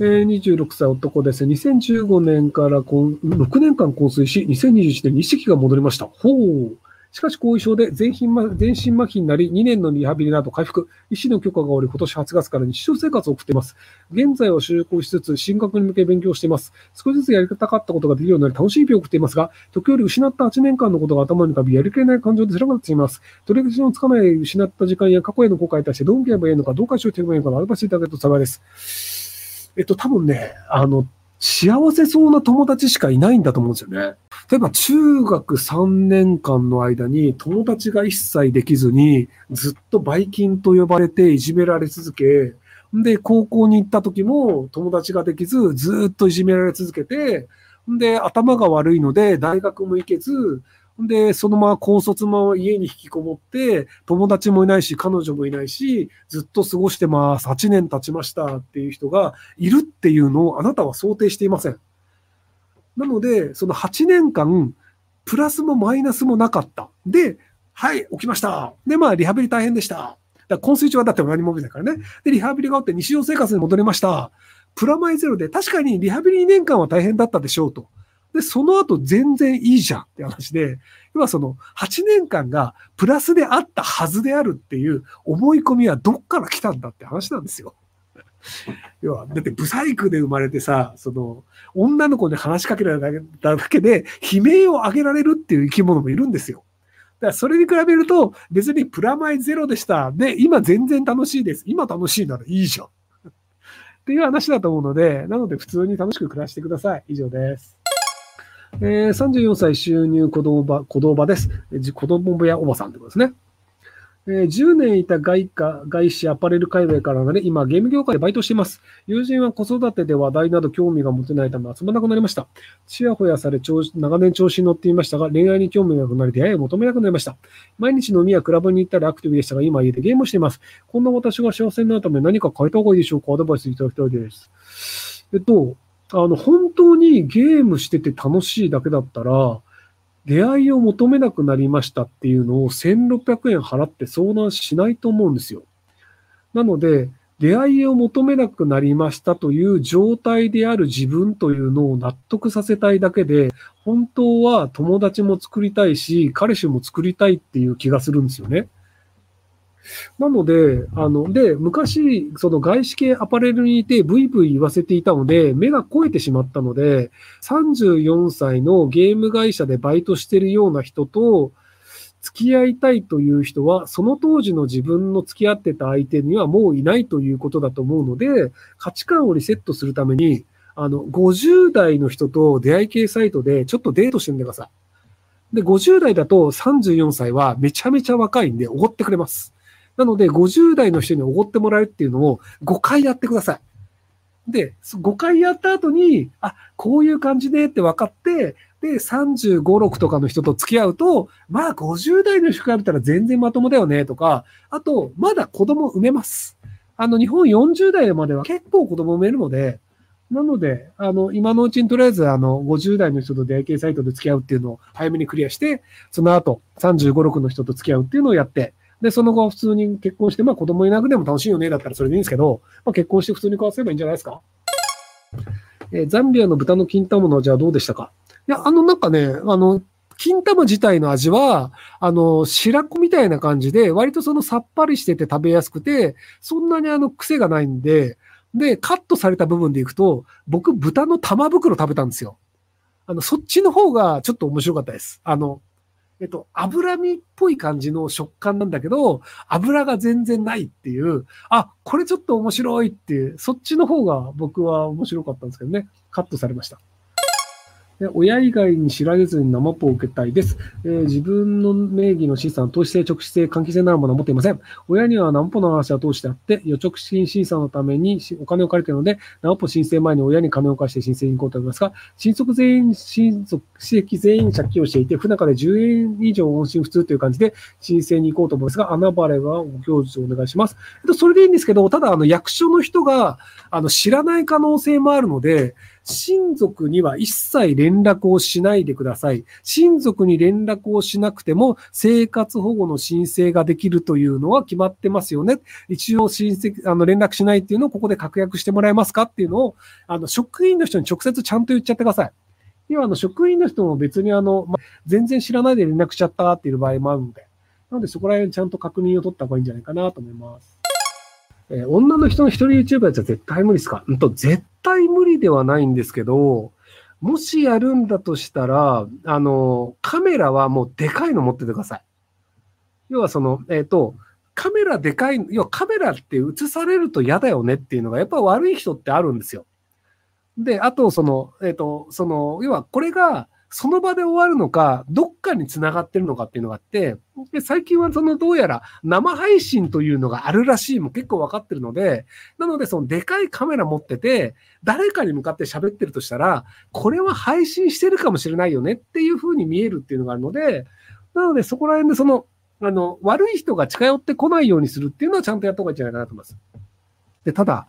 えー、26歳男です。2015年から6年間昏睡し、2021年に意識が戻りました。ほう。しかし後遺症で全身全身麻痺になり、2年のリハビリなど回復、医師の許可がおり、今年8月から日常生活を送っています。現在は就職しつつ、進学に向け勉強しています。少しずつやりたかったことができるようになり、楽しい日を送っていますが、時折失った8年間のことが頭に浮かび、やりきれない感情で辛くなっています。取り口のつかない失った時間や過去への後悔に対してどう向き合えばいいのか、どう解消していけばいいのか、アドバイスいただけると幸いです。えっと、多分ね、あの、幸せそうな友達しかいないんだと思うんですよね。例えば中学3年間の間に友達が一切できずにずっとバイキンと呼ばれていじめられ続け、で、高校に行った時も友達ができずずっといじめられ続けて、で、頭が悪いので大学も行けず、で、そのまま高卒も家に引きこもって、友達もいないし、彼女もいないし、ずっと過ごしてます。8年経ちましたっていう人がいるっていうのをあなたは想定していません。なので、その8年間、プラスもマイナスもなかった。で、はい、起きました。で、まあ、リハビリ大変でした。だ昏睡中はだって何も起きないからね。で、リハビリが終わって日常生活に戻りました。プラマイゼロで、確かにリハビリ2年間は大変だったでしょうと。で、その後全然いいじゃんって話で、要はその8年間がプラスであったはずであるっていう思い込みはどっから来たんだって話なんですよ。要は、だってブサイクで生まれてさ、その、女の子に話しかけられただけで悲鳴を上げられるっていう生き物もいるんですよ。だからそれに比べると別にプラマイゼロでした。で、今全然楽しいです。今楽しいならいいじゃん。っていう話だと思うので、なので普通に楽しく暮らしてください。以上です。えー、34歳収入子供場、子供場です。子供部屋おばさんってことですね。えー、10年いた外貨、外資アパレル界隈からね、今ゲーム業界でバイトしています。友人は子育てで話題など興味が持てないため集まらなくなりました。ちやほやされ長年調子に乗っていましたが、恋愛に興味がなくなり出会いを求めなくなりました。毎日飲みやクラブに行ったりアクティブでしたが、今家でゲームをしています。こんな私が幸せになるため何か変えた方がいいでしょうか？アドバイスいただきたいです。えっと、あの、本当にゲームしてて楽しいだけだったら、出会いを求めなくなりましたっていうのを1600円払って相談しないと思うんですよ。なので、出会いを求めなくなりましたという状態である自分というのを納得させたいだけで、本当は友達も作りたいし、彼氏も作りたいっていう気がするんですよね。なので、あの、で、昔、その外資系アパレルにいて、ブイブイ言わせていたので、目が肥えてしまったので、34歳のゲーム会社でバイトしてるような人と、付き合いたいという人は、その当時の自分の付き合ってた相手にはもういないということだと思うので、価値観をリセットするために、あの、50代の人と出会い系サイトでちょっとデートしてみてください。で、50代だと34歳はめちゃめちゃ若いんでおごってくれます。なので、50代の人におごってもらえるっていうのを5回やってください。で、5回やった後に、あ、こういう感じでって分かって、で、35、6とかの人と付き合うと、まあ50代の人から見たら全然まともだよねとか、あと、まだ子供産めます。あの、日本40代までは結構子供産めるので、なので、あの、今のうちにとりあえず、あの、50代の人と出会い系サイトで付き合うっていうのを早めにクリアして、その後、35、6の人と付き合うっていうのをやって、で、その後普通に結婚して、まあ子供いなくても楽しいよね、だったらそれでいいんですけど、まあ結婚して普通に交わせばいいんじゃないですか？えー、ザンビアの豚の金玉の味はどうでしたか？いや、あの、なんかね、あの、金玉自体の味は、あの、白子みたいな感じで、割とそのさっぱりしてて食べやすくて、そんなにあの癖がないんで、で、カットされた部分でいくと、僕、豚の玉袋食べたんですよ。あの、そっちの方がちょっと面白かったです。あの、えっと、脂身っぽい感じの食感なんだけど、油が全然ないっていう、あ、これちょっと面白いっていう、そっちの方が僕は面白かったんですけどね、カットされました。親以外に知られずに生ポを受けたいです、えー、自分の名義の資産、投資性、直資性、換気性なるものは持っていません。親には生ポの話は通してあって、預直金審査のためにお金を借りているので、生ポ申請前に親に金を貸して申請に行こうと思いますが、親族全員、親族、私益全員借金をしていて、不仲で10円以上音信不通という感じで申請に行こうと思いますが、穴場れはご教授お願いします。えっと、それでいいんですけど、ただ、あの、役所の人が、あの、知らない可能性もあるので、親族には一切連絡をしないでください。親族に連絡をしなくても生活保護の申請ができるというのは決まってますよね。一応親戚、あの連絡しないっていうのをここで確約してもらえますかっていうのを、あの職員の人に直接ちゃんと言っちゃってください。要はあの職員の人も別にあの、ま、全然知らないで連絡しちゃったっていう場合もあるので、なのでそこら辺ちゃんと確認を取った方がいいんじゃないかなと思います。えー、女の人の一人 YouTuber やつは絶対無理ですか？うんと、絶対無理ではないんですけど、もしやるんだとしたら、あの、カメラはもうでかいの持っててください。要はその、えっ、ー、と、カメラでかい、要はカメラって映されると嫌だよねっていうのがやっぱ悪い人ってあるんですよ。で、あと、その、えっ、ー、と、その、要はこれが、その場で終わるのか、どっかに繋がってるのかっていうのがあって、で最近はそのどうやら生配信というのがあるらしいも結構わかってるので、なのでそのでかいカメラ持ってて、誰かに向かって喋ってるとしたら、これは配信してるかもしれないよねっていう風に見えるっていうのがあるので、なのでそこら辺でその、あの、悪い人が近寄ってこないようにするっていうのはちゃんとやった方がいいんじゃないかなと思います。で、ただ、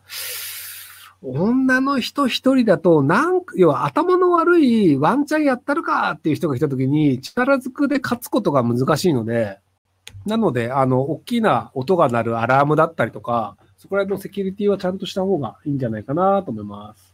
女の人一人だと、なん要は頭の悪いワンチャンやったるかっていう人が来た時に、力ずくで勝つことが難しいので、なので、あの、大きな音が鳴るアラームだったりとか、そこら辺のセキュリティはちゃんとした方がいいんじゃないかなと思います。